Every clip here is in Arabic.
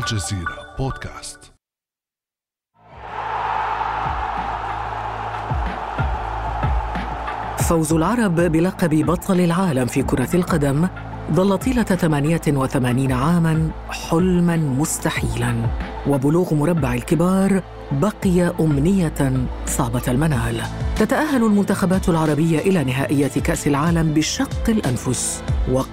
الجزيرة بودكاست. فوز العرب بلقب بطل العالم في كرة القدم ظل طيلة 88 عاما حلما مستحيلا. وبلوغ مربع الكبار بقي أمنية صعبة المنال. تتأهل المنتخبات العربية إلى نهائيات كأس العالم بشق الأنفس.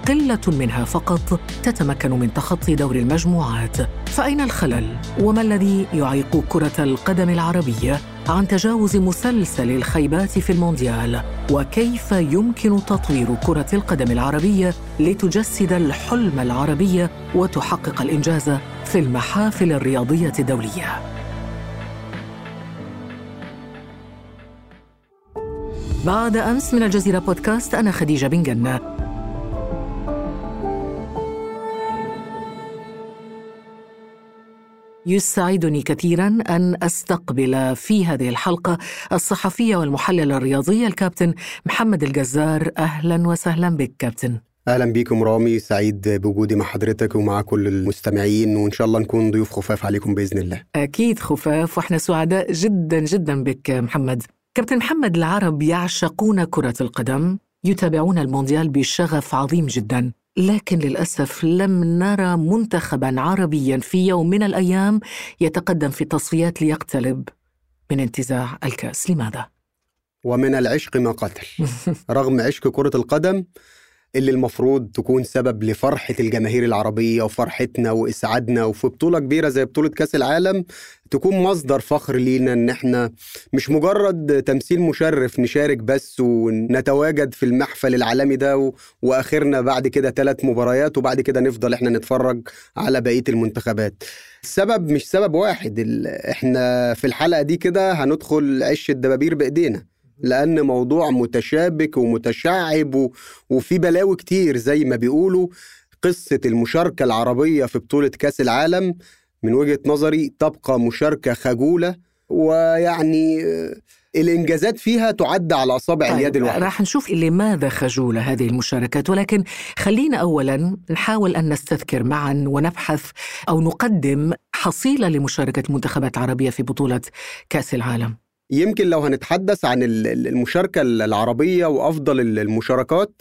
وقلة منها فقط تتمكن من تخطي دور المجموعات. فأين الخلل؟ وما الذي يعيق كرة القدم العربية عن تجاوز مسلسل الخيبات في المونديال؟ وكيف يمكن تطوير كرة القدم العربية لتجسد الحلم العربي وتحقق الإنجاز في المحافل الرياضية الدولية؟ بعد أمس من الجزيرة بودكاست أنا خديجة بن جنة. يسعدني كثيرا أن أستقبل في هذه الحلقة الصحفية والمحلل الرياضي الكابتن محمد الجزار. أهلا وسهلا بك كابتن. أهلا بيكم رامي سعيد بوجودي مع حضرتك ومع كل المستمعين وإن شاء الله نكون ضيوف خفاف عليكم بإذن الله. أكيد خفاف وإحنا سعداء جدا جدا بك محمد. كابتن محمد العرب يعشقون كرة القدم يتابعون المونديال بشغف عظيم جدا. لكن للأسف لم نرى منتخبا عربيا في يوم من الأيام يتقدم في التصفيات ليقتلب من انتزاع الكأس لماذا؟ ومن العشق ما قتل رغم عشق كرة القدم اللي المفروض تكون سبب لفرحة الجماهير العربية وفرحتنا وإسعادنا وفي بطولة كبيرة زي بطولة كأس العالم تكون مصدر فخر لينا إن إحنا مش مجرد تمثيل مشرف نشارك بس ونتواجد في المحفل العالمي ده. وآخرنا بعد كده ثلاث مباريات وبعد كده نفضل إحنا نتفرج على بقية المنتخبات السبب مش سبب واحد. إحنا في الحلقة دي كده هندخل عش الدبابير بإيدينا لأن موضوع متشابك ومتشعب. وفي بلاوي كتير زي ما بيقولوا. قصة المشاركة العربية في بطولة كأس العالم من وجهة نظري تبقى مشاركة خجولة ويعني الإنجازات فيها تعد على أصابع طيب، اليد الواحدة. راح نشوف لماذا خجولة هذه المشاركات. ولكن خلينا أولا نحاول أن نستذكر معا ونبحث أو نقدم حصيلة لمشاركة المنتخبات العربية في بطولة كأس العالم. يمكن لو هنتحدث عن ال- ال- المشاركة العربية وأفضل ال- المشاركات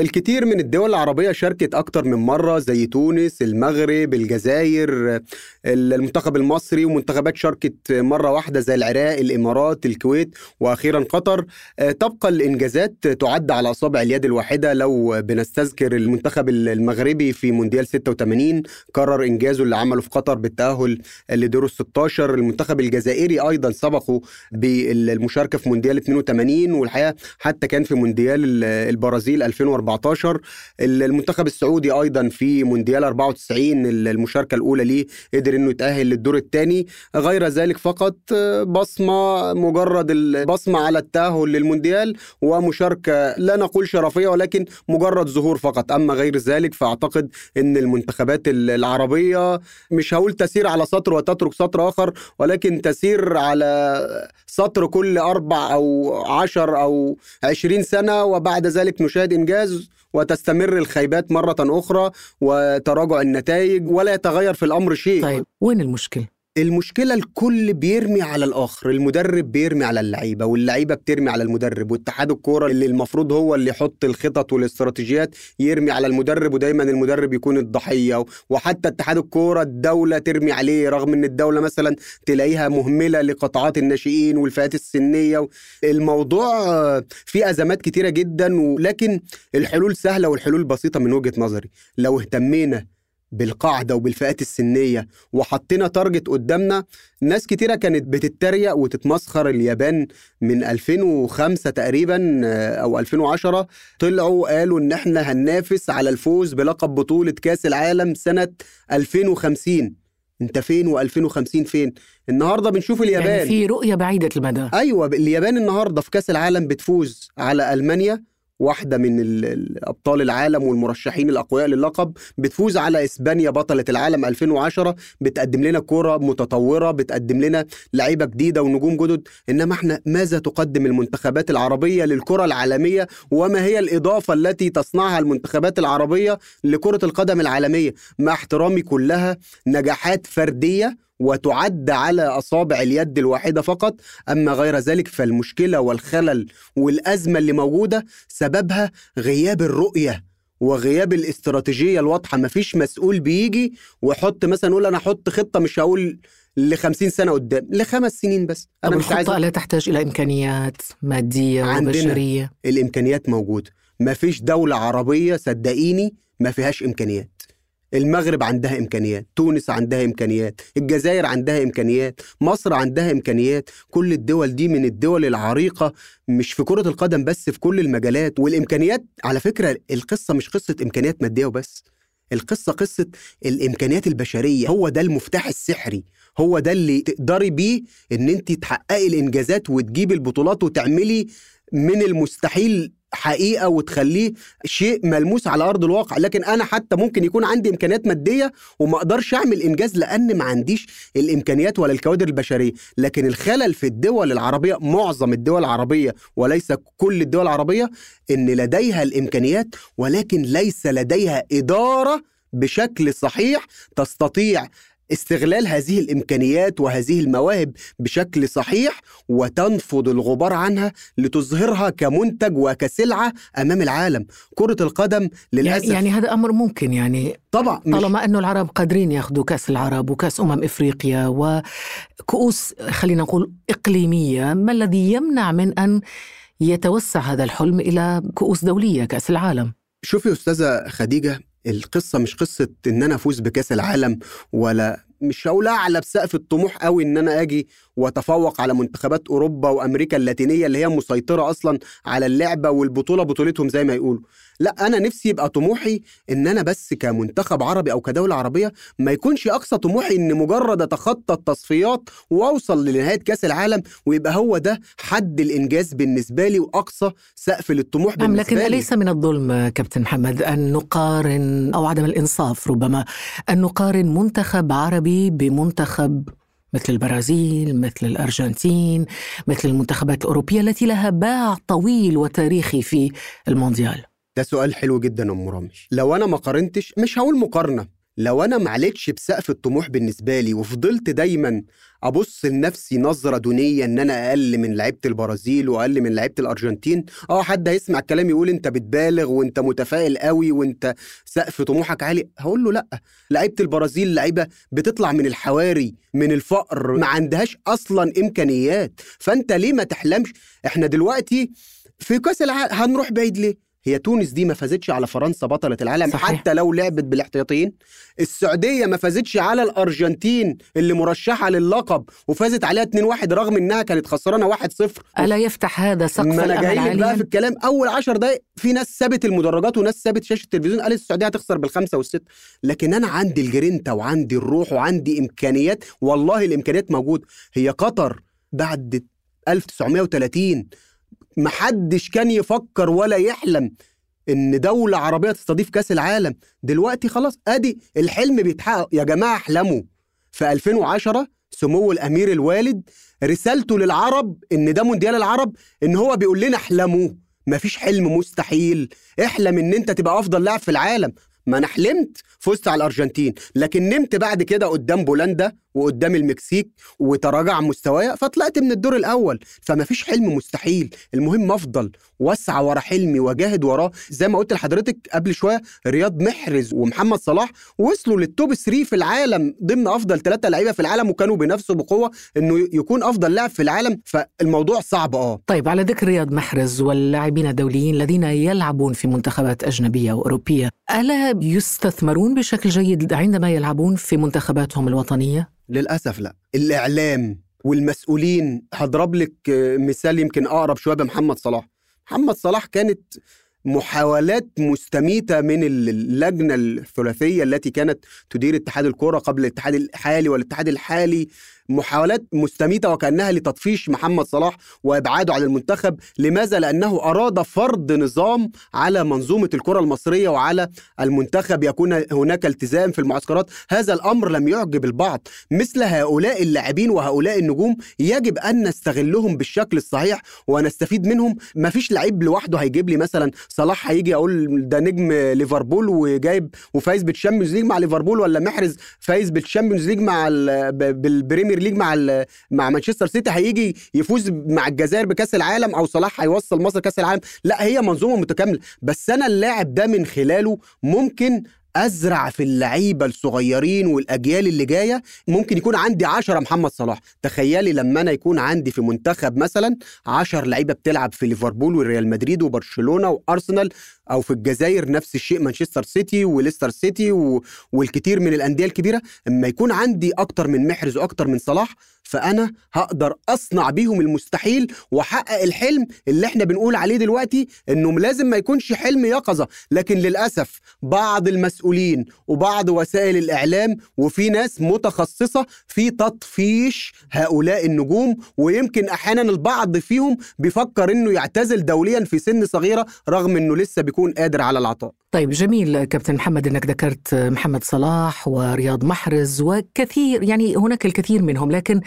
الكثير من الدول العربية شاركت أكتر من مرة زي تونس المغرب الجزائر ال- المنتخب المصري ومنتخبات شاركت مرة واحدة زي العراق الإمارات الكويت وأخيرا قطر. آه، تبقى الإنجازات تعد على أصابع اليد الواحدة لو بنستذكر المنتخب المغربي في مونديال 86 قرر إنجازه اللي عمله في قطر بالتأهل لدور ال 16 المنتخب الجزائري أيضا سبقه بالمشاركة في مونديال 82 والحقيقة حتى كان في مونديال ال- البرازيل 2014 ال- المنتخب السعودي أيضا في مونديال 94 ال- المشاركة الأولى ليه قدر إنه يتأهل للدور الثاني غير ذلك فقط بصمة مجرد البصمه على التأهل للمونديال ومشاركة لا نقول شرفية ولكن مجرد ظهور فقط. أما غير ذلك فأعتقد إن المنتخبات ال- العربية مش هقول تسير على سطر وتترك سطر آخر ولكن تسير على سطر كل أربع أو عشر أو عشرين سنة وبعد ذلك نشاهد وتستمر الخيبات مرة أخرى وتراجع النتائج ولا يتغير في الأمر شيء طيب وين المشكلة؟ المشكلة الكل بيرمي على الآخر المدرب بيرمي على اللعيبة واللعيبة بترمي على المدرب واتحاد الكورة اللي المفروض هو اللي يحط الخطط والاستراتيجيات يرمي على المدرب ودايما المدرب يكون الضحية وحتى اتحاد الكورة الدولة ترمي عليه رغم إن الدولة مثلا تلاقيها مهملة لقطاعات الناشئين والفئات السنية الموضوع فيه أزمات كتيرة جدا ولكن الحلول سهلة والحلول بسيطة من وجهة نظري. لو اهتمينا بالقاعدة وبالفئات السنية وحطينا تارجت قدامنا ناس كتيرة كانت بتتريق وتتمسخر. اليابان من 2005 تقريبا آه، أو 2010 طلعوا قالوا إن إحنا هننافس على الفوز بلقب بطولة كأس العالم سنة 2050 أنت فين و2050 فين؟ النهارده بنشوف اليابان. يعني في رؤية بعيدة المدى أيوه اليابان النهارده في كأس العالم بتفوز على ألمانيا. واحدة من أبطال العالم والمرشحين الأقوياء للقب بتفوز على إسبانيا بطلة العالم 2010 بتقدم لنا كرة متطورة بتقدم لنا لعيبة جديدة ونجوم جدد. إنما إحنا ماذا تقدم المنتخبات العربية للكرة العالمية؟ وما هي الإضافة التي تصنعها المنتخبات العربية لكرة القدم العالمية؟ مع احترامي كلها نجاحات فردية وتعد على أصابع اليد الواحدة فقط أما غير ذلك فالمشكلة والخلل والأزمة اللي موجودة سببها غياب الرؤية وغياب الاستراتيجية الواضحة. مفيش مسؤول بيجي ويحط مثلا يقول أنا أحط خطة مش هقول ل 50 سنة قدام لخمس سنين بس. أنا مش عايز لا تحتاج إلى إمكانيات مادية وبشرية. الإمكانيات موجودة. مفيش دولة عربية صدقيني ما فيهاش إمكانيات. المغرب عندها إمكانيات تونس عندها إمكانيات الجزائر عندها إمكانيات مصر عندها إمكانيات. كل الدول دي من الدول العريقة مش في كرة القدم بس في كل المجالات. والإمكانيات على فكرة القصة مش قصة إمكانيات مادية وبس. القصة قصة الإمكانيات البشرية. هو ده المفتاح السحري. هو ده اللي تقدري بيه إن انت تحققي الإنجازات وتجيبي البطولات وتعملي من المستحيل حقيقة وتخليه شيء ملموس على أرض الواقع. لكن أنا حتى ممكن يكون عندي إمكانيات مادية وما أقدرش أعمل إنجاز لأن ما عنديش الإمكانيات ولا الكوادر البشرية. لكن الخلل في الدول العربية معظم الدول العربية وليس كل الدول العربية إن لديها الإمكانيات ولكن ليس لديها إدارة بشكل صحيح تستطيع استغلال هذه الإمكانيات وهذه المواهب بشكل صحيح وتنفض الغبار عنها لتظهرها كمنتج وكسلعة أمام العالم. كرة القدم للأسف يعني, هذا أمر ممكن يعني طبعا طالما انه العرب قادرين يأخذوا كأس العرب وكأس أمم إفريقيا وكؤوس خلينا نقول إقليمية ما الذي يمنع من أن يتوسع هذا الحلم إلى كؤوس دولية كأس العالم؟ شوفي أستاذة خديجة القصة مش قصة إن أنا أفوز بكأس العالم ولا مش هقول أعلى بسقف الطموح قوي إن أنا آجي وأتفوق على منتخبات أوروبا وأمريكا اللاتينية اللي هي مسيطرة أصلا على اللعبة والبطولة بطولتهم زي ما يقولوا. لا أنا نفسي يبقى طموحي إن أنا بس كمنتخب عربي أو كدولة عربية ما يكونش أقصى طموحي إن مجرد أتخطى التصفيات وأوصل لنهاية كأس العالم ويبقى هو ده حد الإنجاز بالنسبة لي وأقصى سقف للطموح بالنسبة لكن لي. أليس من الظلم كابتن محمد أن نقارن أو عدم الإنصاف ربما أن نقارن منتخب عربي بمنتخب مثل البرازيل مثل الأرجنتين مثل المنتخبات الأوروبية التي لها باع طويل وتاريخي في المونديال ده سؤال حلو جدا أم رامي لو أنا ما قارنتش مش هقول مقارنة. لو أنا معلتش بسقف الطموح بالنسبة لي وفضلت دايما أبص لنفسي نظرة دونية إن أنا أقل من لعيبة البرازيل وأقل من لعيبة الأرجنتين آه حد هيسمع الكلام يقول أنت بتبالغ وأنت متفائل قوي وأنت سقف طموحك عالي. هقول له لأ. لعيبة البرازيل لعيبة بتطلع من الحواري من الفقر ما عندهاش أصلا إمكانيات. فأنت ليه ما تحلمش؟ إحنا دلوقتي في كأس العالم هنروح بعيد ليه؟ هي تونس دي ما فازتش على فرنسا بطلة العالم صحيح. حتى لو لعبت بالاحتياطيين. السعودية ما فازتش على الأرجنتين اللي مرشحة للقب وفازت عليها 2-1 رغم إنها كانت خسرانة 1-0 ألا يفتح هذا سقف ما أنا جاي بقى في الكلام. أول 10 دقايق في ناس سابت المدرجات وناس سابت شاشة التلفزيون قالت السعودية هتخسر بالخمسة والست لكن أنا عندي الجرينتا وعندي الروح وعندي إمكانيات والله الإمكانيات موجودة هي قطر بعد 1930 محدش كان يفكر ولا يحلم إن دولة عربية تستضيف كأس العالم. دلوقتي خلاص أدي الحلم بيتحقق. يا جماعة احلموا. في 2010 سمو الأمير الوالد رسالته للعرب إن ده مونديال العرب إن هو بيقول لنا احلموا مفيش حلم مستحيل. احلم إن أنت تبقى أفضل لاعب في العالم. ما أنا حلمت فزت على الأرجنتين لكن نمت بعد كده قدام بولندا وقدام المكسيك وتراجع مستوايا فطلعت من الدور الأول. فما فيش حلم مستحيل المهم أفضل واسعى ورا حلمي واجاهد وراه. زي ما قلت لحضرتك قبل شوية رياض محرز ومحمد صلاح وصلوا للتوب 3 في العالم ضمن أفضل ثلاثة لعيبة في العالم وكانوا بينافسوا بقوة إنه يكون أفضل لاعب في العالم. فالموضوع صعب آه. طيب على ذكر رياض محرز واللاعبين الدوليين الذين يلعبون في منتخبات أجنبية وأوروبية ألا يستثمرون بشكل جيد عندما يلعبون في منتخباتهم الوطنية؟ للأسف لا. الإعلام والمسؤولين هضرب لك مثال يمكن أقرب شوية بمحمد صلاح. محمد صلاح كانت محاولات مستميتة من اللجنة الثلاثية التي كانت تدير اتحاد الكرة قبل الاتحاد الحالي والاتحاد الحالي. محاولات مستميتة وكأنها لتطفيش محمد صلاح وإبعاده عن المنتخب لماذا؟ لأنه أراد فرض نظام على منظومة الكرة المصرية وعلى المنتخب يكون هناك التزام في المعسكرات. هذا الأمر لم يعجب البعض. مثل هؤلاء اللاعبين وهؤلاء النجوم يجب أن نستغلهم بالشكل الصحيح ونستفيد منهم. ما فيش لعيب لوحده هيجيب لي مثلا صلاح هيجي أقول ده نجم ليفربول وجايب وفايز بال Champions League مع ليفربول ولا محرز فايز بال Champions League مع بال Premier League مع مع مانشستر سيتي هيجي يفوز مع الجزائر بكأس العالم أو صلاح هيوصل مصر كأس العالم. لا هي منظومة متكاملة. بس أنا اللاعب ده من خلاله ممكن أزرع في اللعيبة الصغيرين والأجيال اللي جاية. ممكن يكون عندي 10 محمد صلاح. تخيلي لما أنا يكون عندي في منتخب مثلا 10 لعيبة بتلعب في ليفربول وريال مدريد وبرشلونة وأرسنال. أو في الجزائر نفس الشيء مانشستر سيتي وليستر سيتي و... والكثير من الأندية الكبيرة. أما يكون عندي أكتر من محرز وأكتر من صلاح فأنا هقدر أصنع بيهم المستحيل وأحقق الحلم اللي إحنا بنقول عليه دلوقتي انه لازم ما يكونش حلم يقظه لكن للأسف بعض المسؤولين وبعض وسائل الإعلام وفي ناس متخصصة في تطفيش هؤلاء النجوم ويمكن أحيانا البعض فيهم بيفكر إنه يعتزل دوليا في سن صغيرة رغم إنه لسه بيكون قادر على العطاء. طيب جميل كابتن محمد إنك ذكرت محمد صلاح ورياض محرز وكثير يعني هناك الكثير منهم لكن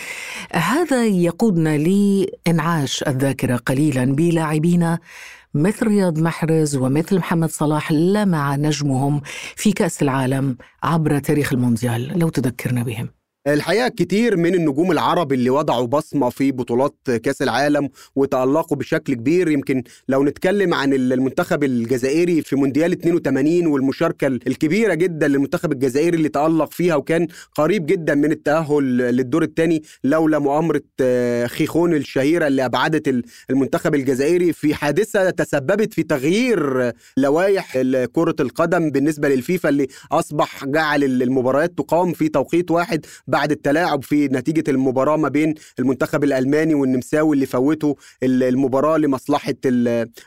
هذا يقودنا لإنعاش الذاكرة قليلا بلاعبين مثل رياض محرز ومثل محمد صلاح لمع نجمهم في كأس العالم عبر تاريخ المونديال. لو تذكرنا بهم. الحقيقة كتير من النجوم العرب اللي وضعوا بصمة في بطولات كأس العالم وتألقوا بشكل كبير. يمكن لو نتكلم عن المنتخب الجزائري في مونديال 82 والمشاركة الكبيرة جدا للمنتخب الجزائري اللي تألق فيها وكان قريب جدا من التأهل للدور الثاني لولا مؤامرة آه، خيخون الشهيرة اللي أبعدت المنتخب الجزائري في حادثة تسببت في تغيير لوائح كرة القدم بالنسبة للفيفا اللي أصبح جعل المباريات تقام في توقيت واحد. بعد التلاعب في نتيجة المباراة ما بين المنتخب الألماني والنمساوي اللي فوتوا المباراة لمصلحة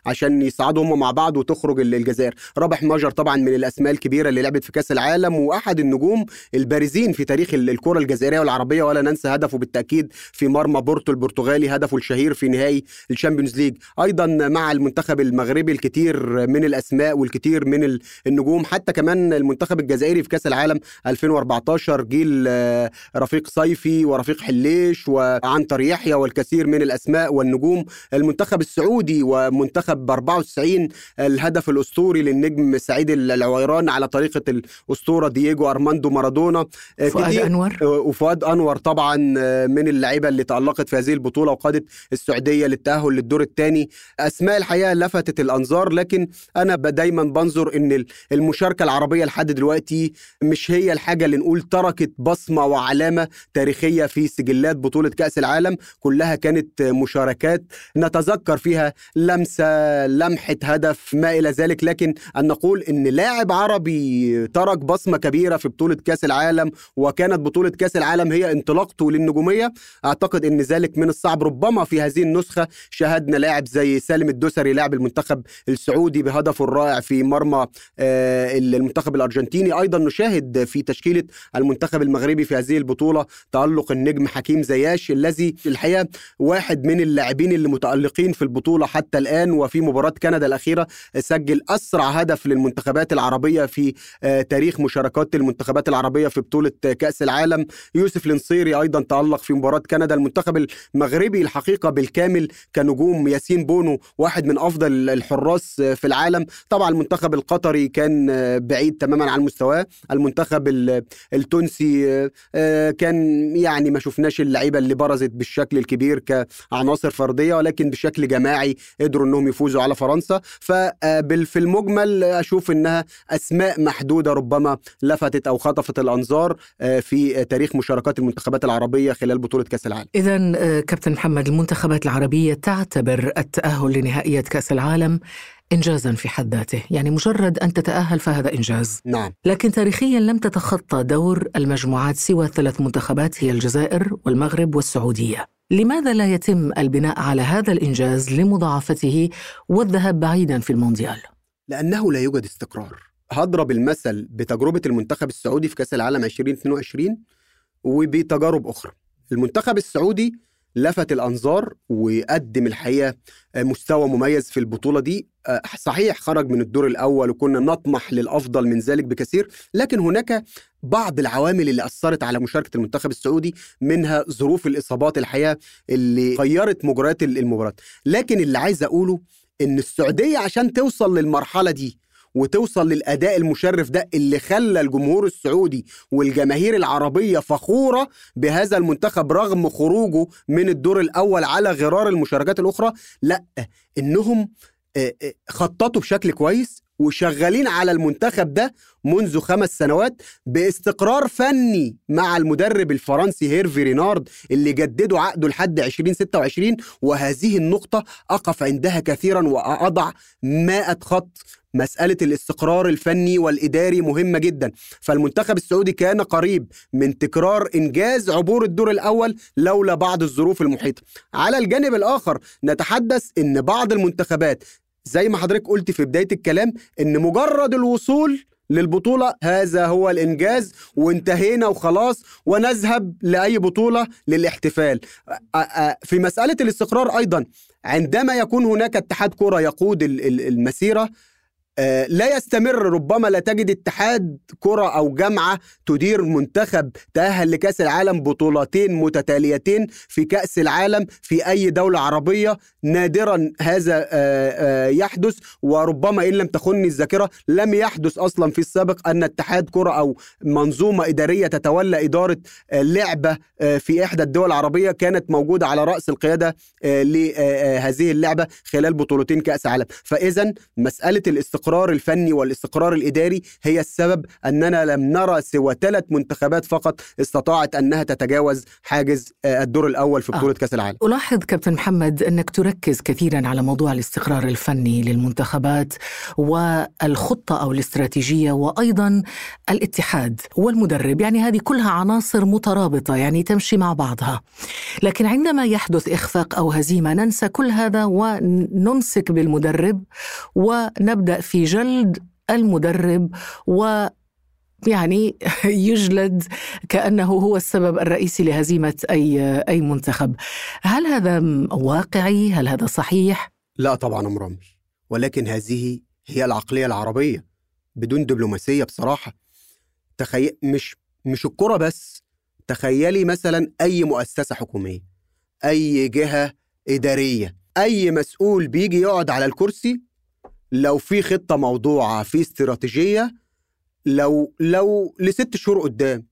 عشان يصعدوا هم مع بعض وتخرج الجزائر. رابح ماجر طبعا من الأسماء الكبيرة اللي لعبت في كأس العالم وأحد النجوم البارزين في تاريخ الكرة الجزائرية والعربية ولا ننسى هدفه بالتأكيد في مرمى بورتو البرتغالي هدفه الشهير في نهائي ال Champions League. أيضا مع المنتخب المغربي الكثير من الأسماء والكثير من النجوم حتى كمان المنتخب الجزائري في كأس العالم 2014 جيل رفيق صيفي ورفيق حليش وعنتر يحيى والكثير من الأسماء والنجوم. المنتخب السعودي ومنتخب 94 الهدف الأسطوري للنجم سعيد العويران على طريقة الأسطورة دييجو أرماندو مارادونا. آه، فؤاد أنور. آه، وفؤاد أنور طبعا آه، من اللعيبة اللي تألقت في هذه البطولة وقادت السعودية للتأهل للدور الثاني. أسماء الحقيقة لفتت الأنظار لكن أنا دايما بنظر إن المشاركة العربية لحد دلوقتي مش هي الحاجة اللي نقول تركت بصمة وعلامة تاريخية في سجلات بطولة كأس العالم. كلها كانت مشاركات نتذكر فيها لمسة لمحة هدف ما إلى ذلك. لكن أن نقول أن لاعب عربي ترك بصمة كبيرة في بطولة كأس العالم وكانت بطولة كأس العالم هي انطلاقته للنجومية أعتقد أن ذلك من الصعب. ربما في هذه النسخة شاهدنا لاعب زي سالم الدوسري لاعب المنتخب السعودي بهدفه الرائع في مرمى آه، المنتخب الأرجنتيني. أيضا نشاهد في تشكيلة المنتخب المغربي في هذه البطولة تألق النجم حكيم زياش الذي الحقيقة واحد من اللاعبين اللي متالقين في البطولة حتى الآن وفي مباراة كندا الأخيرة سجل أسرع هدف للمنتخبات العربية في آه، تاريخ مشاركات المنتخبات العربية في بطولة كأس العالم. يوسف النصيري أيضا تألق في مباراة كندا المنتخب المغربي الحقيقة بالكامل كنجوم ياسين بونو واحد من أفضل الحراس في العالم. طبعا المنتخب القطري كان بعيد تماما عن مستواه. المنتخب التونسي آه، كان يعني ما شفناش اللعيبة اللي برزت بالشكل الكبير كعناصر فردية ولكن بشكل جماعي قدروا إنهم يفوزوا على فرنسا ففي المجمل أشوف إنها أسماء محدودة ربما لفتت أو خطفت الأنظار آه، في تاريخ مشاركات المنتخبات العربية خلال بطولة كأس العالم. اذا آه، كابتن محمد المنتخبات العربية تعتبر التأهل لنهائيات كأس العالم إنجازا في حد ذاته. يعني مجرد أن تتأهل فهذا إنجاز. نعم. لكن تاريخيا لم تتخطى دور المجموعات سوى ثلاث منتخبات هي الجزائر والمغرب والسعودية. لماذا لا يتم البناء على هذا الإنجاز لمضاعفته والذهاب بعيدا في المونديال؟ لأنه لا يوجد استقرار. هضرب المثل بتجربة المنتخب السعودي في كأس العالم 2022 وبتجارب أخرى. المنتخب السعودي لفت الأنظار وقدم الحقيقة مستوى مميز في البطولة دي. آه، صحيح خرج من الدور الأول وكنا نطمح للأفضل من ذلك بكثير لكن هناك بعض العوامل اللي أثرت على مشاركة المنتخب السعودي منها ظروف الإصابات الحقيقة اللي غيرت مجريات المباراة. لكن اللي عايز أقوله إن السعودية عشان توصل للمرحلة دي وتوصل للأداء المشرف ده اللي خلى الجمهور السعودي والجماهير العربية فخورة بهذا المنتخب رغم خروجه من الدور الأول على غرار المشاركات الأخرى. لا إنهم آه، آه، خططوا بشكل كويس وشغالين على المنتخب ده منذ خمس سنوات باستقرار فني مع المدرب الفرنسي هيرفي رينارد اللي جددوا عقده لحد 2026 وهذه النقطة أقف عندها كثيرا وأضع مائة خط. مسألة الاستقرار الفني والإداري مهمة جدا. فالمنتخب السعودي كان قريب من تكرار إنجاز عبور الدور الأول لولا بعض الظروف المحيطة. على الجانب الآخر نتحدث أن بعض المنتخبات زي ما حضرتك قلت في بداية الكلام أن مجرد الوصول للبطولة هذا هو الإنجاز وانتهينا وخلاص ونذهب لأي بطولة للاحتفال. في مسألة الاستقرار أيضا عندما يكون هناك اتحاد كرة يقود المسيرة لا يستمر ربما لا تجد اتحاد كرة أو جامعة تدير منتخب تأهل لكأس العالم بطولتين متتاليتين في كأس العالم في أي دولة عربية. نادرا هذا آه، آه، يحدث وربما إن لم تخني الذاكرة لم يحدث أصلا في السابق أن اتحاد كرة أو منظومة إدارية تتولى إدارة لعبة في إحدى الدول العربية كانت موجودة على رأس القيادة لهذه اللعبة خلال بطولتين كأس عالم فإذا مسألة الاستقرار الاستقرار الفني والاستقرار الإداري هي السبب أننا لم نرى سوى ثلاث منتخبات فقط استطاعت أنها تتجاوز حاجز آه، الدور الأول في بطولة آه. كأس العالم. ألاحظ كابتن محمد أنك تركز كثيرا على موضوع الاستقرار الفني للمنتخبات والخطة أو الاستراتيجية وأيضا الاتحاد والمدرب. يعني هذه كلها عناصر مترابطة يعني تمشي مع بعضها. لكن عندما يحدث إخفاق أو هزيمة ننسى كل هذا ونمسك بالمدرب ونبدأ في جلد المدرب و يعني يجلد كأنه هو السبب الرئيسي لهزيمة أي أي منتخب. هل هذا واقعي؟ هل هذا صحيح؟ لا طبعا أمر ولكن هذه هي العقلية العربية بدون دبلوماسية بصراحة. تخيل مش مش الكرة بس تخيلي مثلا أي مؤسسة حكومية أي جهة إدارية أي مسؤول بيجي يقعد على الكرسي لو في خطة موضوعة في استراتيجية لو لو لست شهور قدام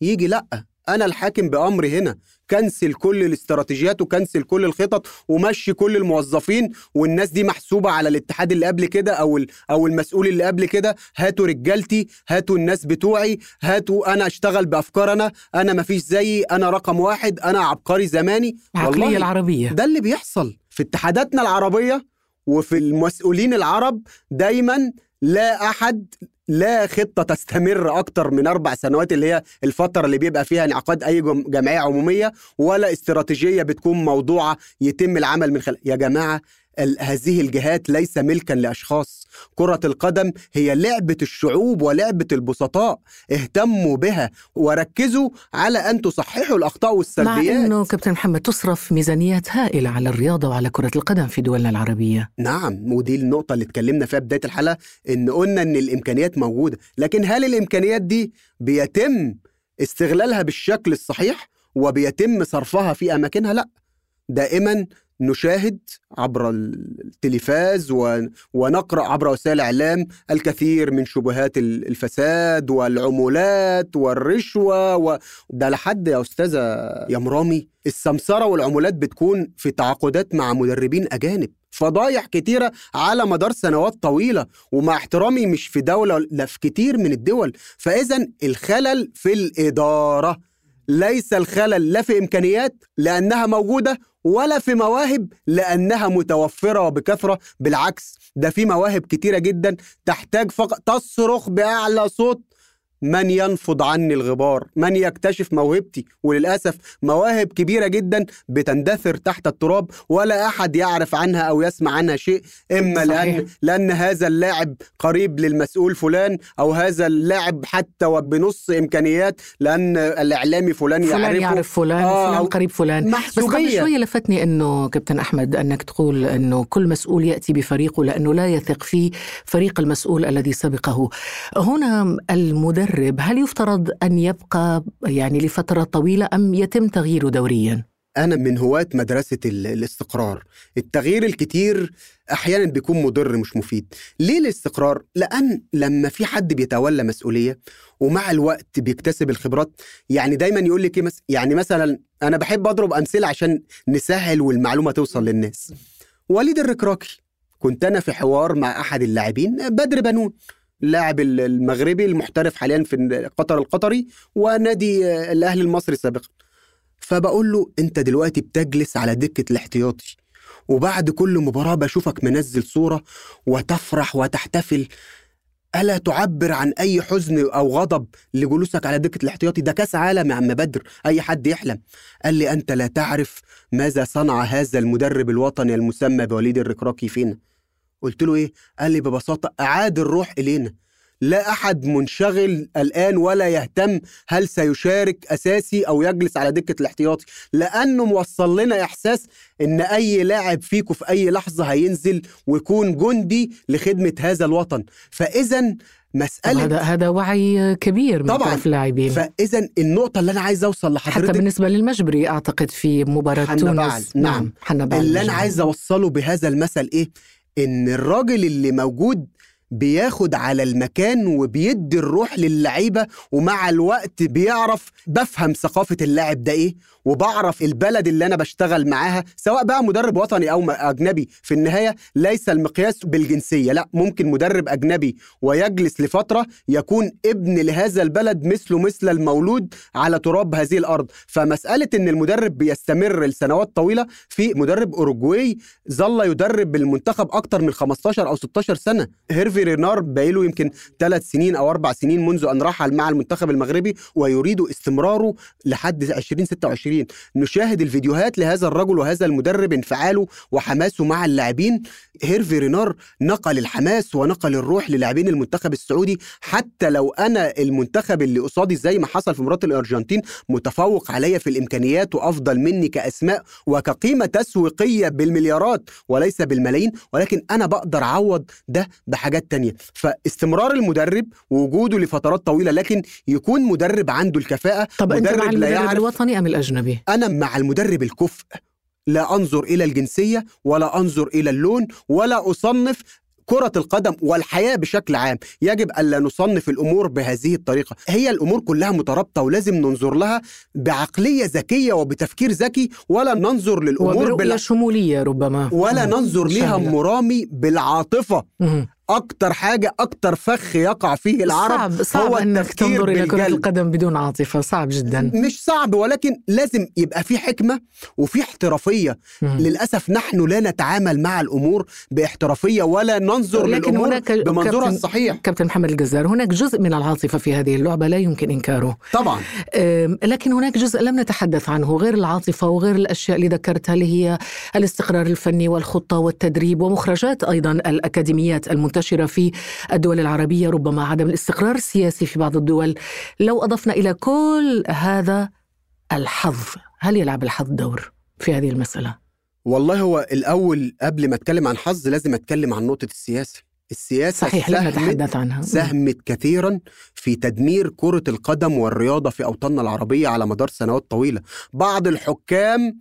يجي لأ. أنا الحاكم بأمري هنا. كنسل كل الاستراتيجيات وكنسل كل الخطط ومشي كل الموظفين والناس دي محسوبة على الاتحاد اللي قبل كده أو أو المسؤول اللي قبل كده. هاتوا رجالتي هاتوا الناس بتوعي هاتوا أنا أشتغل بأفكار أنا. أنا مفيش زيي أنا رقم واحد أنا عبقري زماني. العقلية العربية. ده اللي بيحصل في اتحاداتنا العربية. وفي المسؤولين العرب دايما لا أحد لا خطة تستمر أكتر من أربع سنوات اللي هي الفترة اللي بيبقى فيها انعقاد أي جمعية عمومية ولا استراتيجية بتكون موضوعة يتم العمل من خلال. يا جماعة هذه الجهات ليس ملكا لأشخاص. كرة القدم هي لعبة الشعوب ولعبة البسطاء. اهتموا بها وركزوا على أن تصححوا الأخطاء والسلبيات. مع إنه كابتن محمد تصرف ميزانيات هائلة على الرياضة وعلى كرة القدم في دولنا العربية. نعم ودي النقطة اللي اتكلمنا فيها بداية الحلقة إن قلنا إن الإمكانيات موجودة لكن هل الإمكانيات دي بيتم استغلالها بالشكل الصحيح وبيتم صرفها في أماكنها؟ لأ. دائما نشاهد عبر التلفاز ونقرأ عبر وسائل الإعلام الكثير من شبهات الفساد والعمولات والرشوة وده لحد يا أستاذة يا مرامي السمسرة والعمولات بتكون في تعاقدات مع مدربين أجانب فضايح كتيرة على مدار سنوات طويلة ومع احترامي مش في دولة لا في كتير من الدول فإذا الخلل في الإدارة ليس الخلل لا في إمكانيات لأنها موجودة ولا في مواهب لأنها متوفرة بكثرة بالعكس ده في مواهب كتيرة جدا تحتاج فقط تصرخ بأعلى صوت من ينفض عني الغبار؟ من يكتشف موهبتي؟ وللأسف مواهب كبيرة جدا بتندثر تحت التراب ولا أحد يعرف عنها أو يسمع عنها شيء إما صحيح. لأن, لأن هذا اللاعب قريب للمسؤول فلان أو هذا اللاعب حتى وبنص إمكانيات لأن الإعلامي فلان, فلان يعرفه. يعرف فلان آه، فلان قريب فلان. بس قبل محسوبية. شوية لفتني أنه كابتن أحمد أنك تقول أنه كل مسؤول يأتي بفريقه لأنه لا يثق في فريق المسؤول الذي سبقه. هنا المدرب هل يفترض أن يبقى يعني لفترة طويلة أم يتم تغييره دوريا؟ أنا من هواة مدرسة ال- الاستقرار التغيير الكتير أحيانا بيكون مضر مش مفيد ليه الاستقرار؟ لأن لما في حد بيتولى مسؤولية ومع الوقت بيكتسب الخبرات يعني دايما يقول لك إيه مس... يعني مثلا أنا بحب أضرب أمثلة عشان نسهل والمعلومة توصل للناس وليد الركراكي كنت أنا في حوار مع أحد اللاعبين بدر بنون اللاعب ال- المغربي المحترف حاليا في قطر القطري ونادي آه، الأهلي المصري سابقا. فبقول له أنت دلوقتي بتجلس على دكة الاحتياطي وبعد كل مباراة بشوفك منزل صورة وتفرح وتحتفل. ألا تعبر عن أي حزن أو غضب لجلوسك على دكة الاحتياطي؟ ده كأس عالم يا عم بدر أي حد يحلم. قال لي أنت لا تعرف ماذا صنع هذا المدرب الوطني المسمى بوليد الركراكي فينا. قلت له إيه قال لي ببساطة أعاد الروح إلينا لا أحد منشغل الآن ولا يهتم هل سيشارك أساسي أو يجلس على دكة الاحتياطي لأنه موصل لنا إحساس إن أي لاعب فيكم في أي لحظة هينزل ويكون جندي لخدمة هذا الوطن فإذا طب مسألة هذا هذا وعي كبير من طبعاً. طرف اللاعبين فإذا النقطة اللي أنا عايز أوصل حتى لحضرتك بالنسبة للمجبري أعتقد في مباراة تونس. نعم. حنا بعل اللي أنا. عايز أوصله بهذا المثل إيه؟ إن الراجل اللي موجود بياخد على المكان وبيدي الروح للعيبة ومع الوقت بيعرف بفهم ثقافة اللاعب ده إيه وبعرف البلد اللي أنا بشتغل معاها سواء بقى مدرب وطني أو أجنبي. في النهاية ليس المقياس بالجنسية لا ممكن مدرب أجنبي ويجلس لفترة يكون ابن لهذا البلد مثله مثل المولود على تراب هذه الأرض. فمسألة إن المدرب بيستمر لسنوات طويلة في مدرب أوروجواي ظل يدرب المنتخب أكتر من 15 أو 16 سنة. هيرفي رينار بقاله يمكن ثلاث سنين أو أربع سنين منذ أن رحل مع المنتخب المغربي ويريد استمراره لحد 2026 نشاهد الفيديوهات لهذا الرجل وهذا المدرب انفعاله وحماسه مع اللاعبين. هيرفي رينار نقل الحماس ونقل الروح للاعبين المنتخب السعودي. حتى لو أنا المنتخب اللي قصادي زي ما حصل في مباراة الأرجنتين متفوق عليا في الإمكانيات وأفضل مني كأسماء وكقيمة تسويقية بالمليارات وليس بالملايين ولكن أنا بقدر أعوض ده بحاجات تانية. فاستمرار المدرب ووجوده لفترات طويلة لكن يكون مدرب عنده الكفاءة طب أنت مع مدرب لا المدرب يعرف الوطني أم الأجنبي؟ أنا مع المدرب الكفء. لا أنظر إلى الجنسية ولا أنظر إلى اللون ولا أصنف كرة القدم والحياة بشكل عام يجب ألا نصنف الأمور بهذه الطريقة هي الأمور كلها مترابطة ولازم ننظر لها بعقلية ذكية وبتفكير ذكي ولا ننظر للأمور وبرؤية بال... شمولية ربما ولا مم. ننظر شاملة. مرامي بالعاطفة مم. أكتر حاجة أكتر فخ يقع فيه العرب صعب صعب هو أنك التفكير تنظر إلى كرة بالجلد. القدم بدون عاطفة صعب جدا. مش صعب ولكن لازم يبقى في حكمة وفي احترافية. مم. للأسف نحن لا نتعامل مع الأمور باحترافية ولا ننظر لكن هناك بمنظورها كابتن- الصحيح. كابتن محمد الجزار هناك جزء من العاطفة في هذه اللعبة لا يمكن إنكاره. طبعا. لكن هناك جزء لم نتحدث عنه غير العاطفة وغير الأشياء اللي ذكرتها اللي هي الاستقرار الفني والخطة والتدريب ومخرجات أيضا الأكاديميات المنتشرة في الدول العربية ربما عدم الاستقرار السياسي في بعض الدول. لو أضفنا إلى كل هذا الحظ هل يلعب الحظ دور في هذه المسألة؟ والله هو الأول قبل ما أتكلم عن حظ لازم أتكلم عن نقطة السياسة. السياسة صحيح لم نتحدث عنها. ساهمت كثيرا في تدمير كرة القدم والرياضة في أوطاننا العربية على مدار سنوات طويلة. بعض الحكام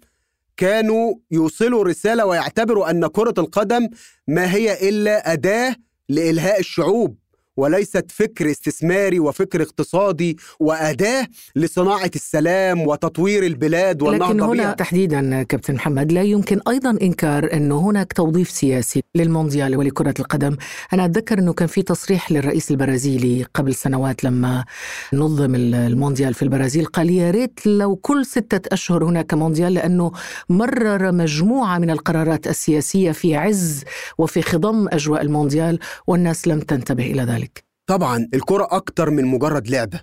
كانوا يوصلوا رسالة ويعتبروا أن كرة القدم ما هي إلا أداة لإلهاء الشعوب. وليست فكر استثماري وفكر اقتصادي وأداة لصناعة السلام وتطوير البلاد لكن والنهضة هنا بها تحديدا كابتن محمد لا يمكن أيضا إنكار انه هناك توظيف سياسي للمونديال ولكرة القدم، أنا أتذكر أنه كان في تصريح للرئيس البرازيلي قبل سنوات لما نظم المونديال في البرازيل قال يا ريت لو كل ستة أشهر هناك مونديال لأنه مرر مجموعة من القرارات السياسية في عز وفي خضم أجواء المونديال والناس لم تنتبه إلى ذلك. طبعا الكرة أكتر من مجرد لعبة.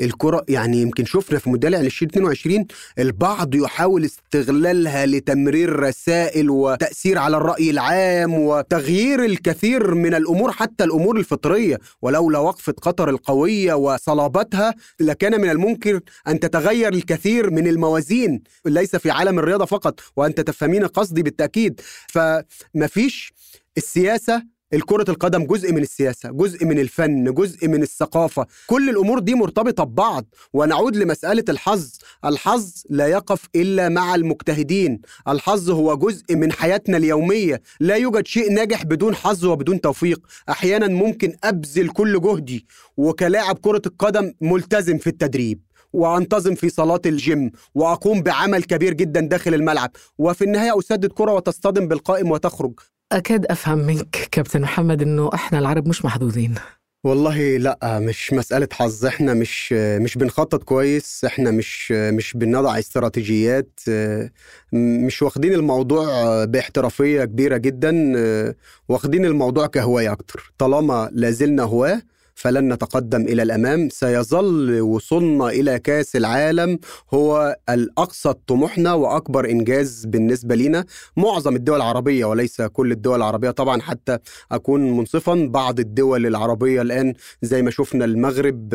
الكرة يعني يمكن شفنا في مونديال 2022 البعض يحاول استغلالها لتمرير رسائل وتأثير على الرأي العام وتغيير الكثير من الأمور حتى الأمور الفطرية. ولولا وقفة قطر القوية وصلابتها لكان من الممكن أن تتغير الكثير من الموازين. ليس في عالم الرياضة فقط وأنت تفهمين قصدي بالتأكيد. فمفيش السياسة الكرة القدم جزء من السياسة جزء من الفن جزء من الثقافة كل الأمور دي مرتبطة ببعض. ونعود لمسألة الحظ. الحظ لا يقف إلا مع المجتهدين. الحظ هو جزء من حياتنا اليومية. لا يوجد شيء ناجح بدون حظ وبدون توفيق. أحيانا ممكن أبذل كل جهدي وكلاعب كرة القدم ملتزم في التدريب وأنتظم في صلاه الجيم وأقوم بعمل كبير جدا داخل الملعب. وفي النهاية أسدد كرة وتصطدم بالقائم وتخرج. أكاد أفهم منك كابتن محمد أنه إحنا العرب مش محظوظين. والله لا مش مسألة حظ إحنا مش مش بنخطط كويس إحنا مش مش بنضع استراتيجيات مش واخدين الموضوع باحترافية كبيرة جدا واخدين الموضوع كهواية أكتر. طالما لازلنا هواة فلن نتقدم إلى الأمام. سيظل وصولنا إلى كأس العالم هو الأقصى طموحنا وأكبر إنجاز بالنسبة لنا معظم الدول العربية وليس كل الدول العربية. طبعا حتى أكون منصفا بعض الدول العربية الآن زي ما شفنا المغرب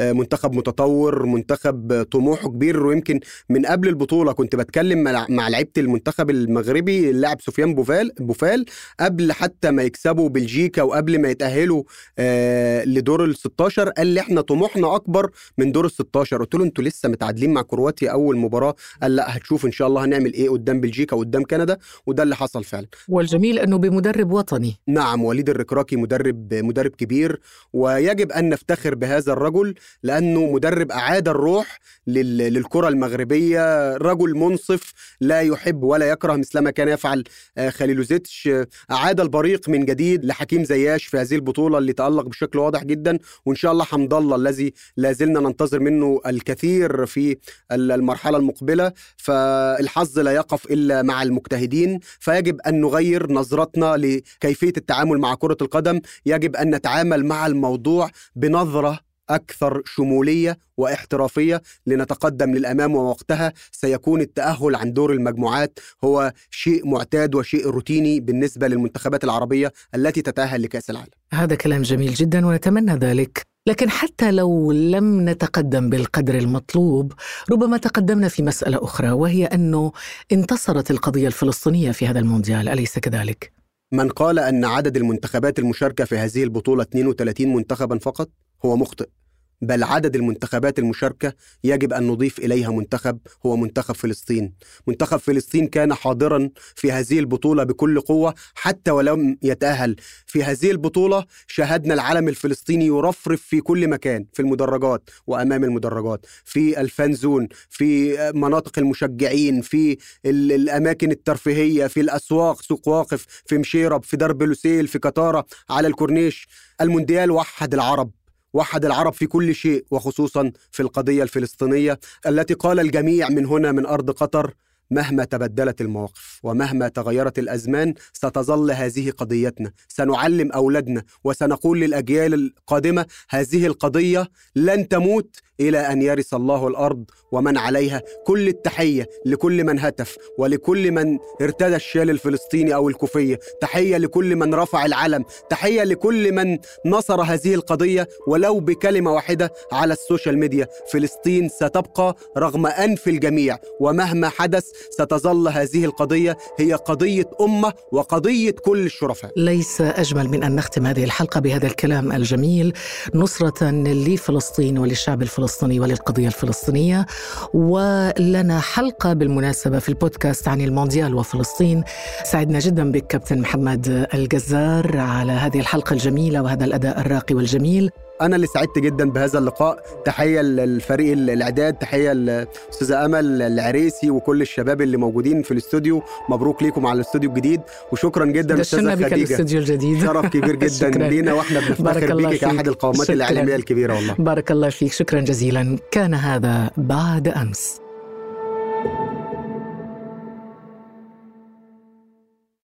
منتخب متطور منتخب طموحه كبير. ويمكن من قبل البطولة كنت بتكلم مع لعيبة المنتخب المغربي اللاعب سفيان بوفال بوفال قبل حتى ما يكسبوا بلجيكا وقبل ما يتأهلوا لدور ال 16 قال لي إحنا طموحنا أكبر من دور ال 16 قلت له أنتوا لسه متعادلين مع كرواتيا أول مباراة؟ قال لا هتشوف إن شاء الله هنعمل إيه قدام بلجيكا وقدام كندا وده اللي حصل فعلا. والجميل إنه بمدرب وطني. نعم وليد الركراكي مدرب مدرب كبير ويجب أن نفتخر بهذا الرجل لأنه مدرب أعاد الروح للكرة المغربية. رجل منصف لا يحب ولا يكره مثلما كان يفعل خليلوزيتش. أعاد البريق من جديد لحكيم زياش في هذه البطولة اللي تألق بشكل واضح جدا وإن شاء الله حمد الله الذي لا زلنا ننتظر منه الكثير في المرحلة المقبلة. فالحظ لا يقف إلا مع المجتهدين. فيجب أن نغير نظرتنا لكيفية التعامل مع كرة القدم. يجب أن نتعامل مع الموضوع بنظرة أكثر شمولية واحترافية لنتقدم للأمام ووقتها سيكون التأهل عن دور المجموعات هو شيء معتاد وشيء روتيني بالنسبة للمنتخبات العربية التي تتأهل لكأس العالم. هذا كلام جميل جدا ونتمنى ذلك. لكن حتى لو لم نتقدم بالقدر المطلوب ربما تقدمنا في مسألة أخرى وهي أنه انتصرت القضية الفلسطينية في هذا المونديال أليس كذلك؟ من قال أن عدد المنتخبات المشاركة في هذه البطولة 32 منتخبا فقط هو مخطئ. بل عدد المنتخبات المشاركة يجب أن نضيف إليها منتخب هو منتخب فلسطين. منتخب فلسطين كان حاضرا في هذه البطولة بكل قوة حتى ولم يتأهل. في هذه البطولة شاهدنا العلم الفلسطيني يرفرف في كل مكان في المدرجات وأمام المدرجات في الفانزون في مناطق المشجعين في الأماكن الترفيهية في الأسواق سوق واقف في مشيرب في درب لوسيل في قطارة على الكورنيش. المونديال وحد العرب. وحد العرب في كل شيء وخصوصا في القضية الفلسطينية التي قال الجميع من هنا من أرض قطر مهما تبدلت المواقف ومهما تغيرت الأزمان ستظل هذه قضيتنا. سنعلم أولادنا وسنقول للأجيال القادمة هذه القضية لن تموت إلى أن يرث الله الأرض ومن عليها. كل التحية لكل من هتف ولكل من ارتدى الشال الفلسطيني أو الكوفية. تحية لكل من رفع العلم. تحية لكل من نصر هذه القضية ولو بكلمة واحدة على ال social media. فلسطين ستبقى رغم أنف الجميع ومهما حدث ستظل هذه القضية هي قضية أمة وقضية كل الشرفاء. ليس أجمل من أن نختم هذه الحلقة بهذا الكلام الجميل. نصرة لفلسطين وللشعب الفلسطيني وللقضية الفلسطينية. ولنا حلقة بالمناسبة في البودكاست عن المونديال وفلسطين. سعدنا جدا بك كابتن محمد الجزار على هذه الحلقة الجميلة وهذا الأداء الراقي والجميل. أنا اللي سعدت جدا بهذا اللقاء. تحية للفريق الإعداد تحية للاستاذه أمل العريسي وكل الشباب اللي موجودين في الاستوديو. مبروك ليكم على الاستوديو الجديد. وشكرا جدا أستاذة خديجة. الاستوديو الجديد. شرف كبير جدا لينا وإحنا بنفتخر بيك كأحد القامات الاعلاميه الكبيرة والله. بارك الله فيك. شكرا جزيلا. كان هذا بعد أمس.